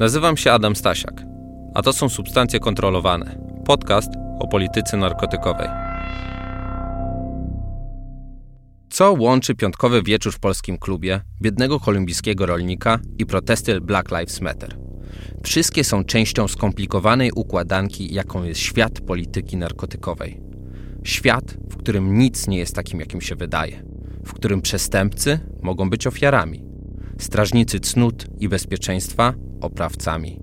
Nazywam się Adam Stasiak, a to są Substancje Kontrolowane, podcast o polityce narkotykowej. Co łączy piątkowy wieczór w polskim klubie, biednego kolumbijskiego rolnika i protesty Black Lives Matter? Wszystkie są częścią skomplikowanej układanki, jaką jest świat polityki narkotykowej. Świat, w którym nic nie jest takim, jakim się wydaje, w którym przestępcy mogą być ofiarami, strażnicy cnót i bezpieczeństwa oprawcami,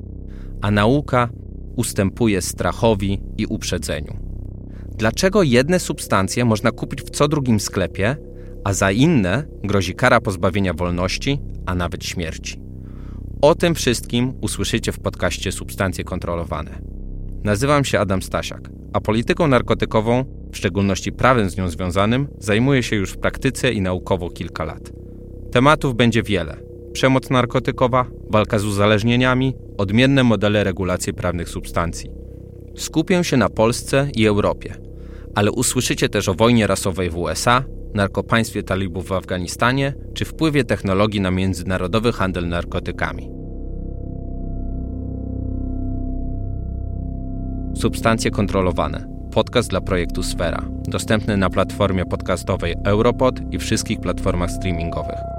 a nauka ustępuje strachowi i uprzedzeniu. Dlaczego jedne substancje można kupić w co drugim sklepie, a za inne grozi kara pozbawienia wolności, a nawet śmierci? O tym wszystkim usłyszycie w podcaście Substancje Kontrolowane. Nazywam się Adam Stasiak, a polityką narkotykową, w szczególności prawem z nią związanym, zajmuję się już w praktyce i naukowo kilka lat. Tematów będzie wiele – przemoc narkotykowa, walka z uzależnieniami, odmienne modele regulacji prawnych substancji. Skupię się na Polsce i Europie, ale usłyszycie też o wojnie rasowej w USA, narkopaństwie talibów w Afganistanie czy wpływie technologii na międzynarodowy handel narkotykami. Substancje kontrolowane. Podcast dla projektu Sfera. Dostępny na platformie podcastowej Europod i wszystkich platformach streamingowych.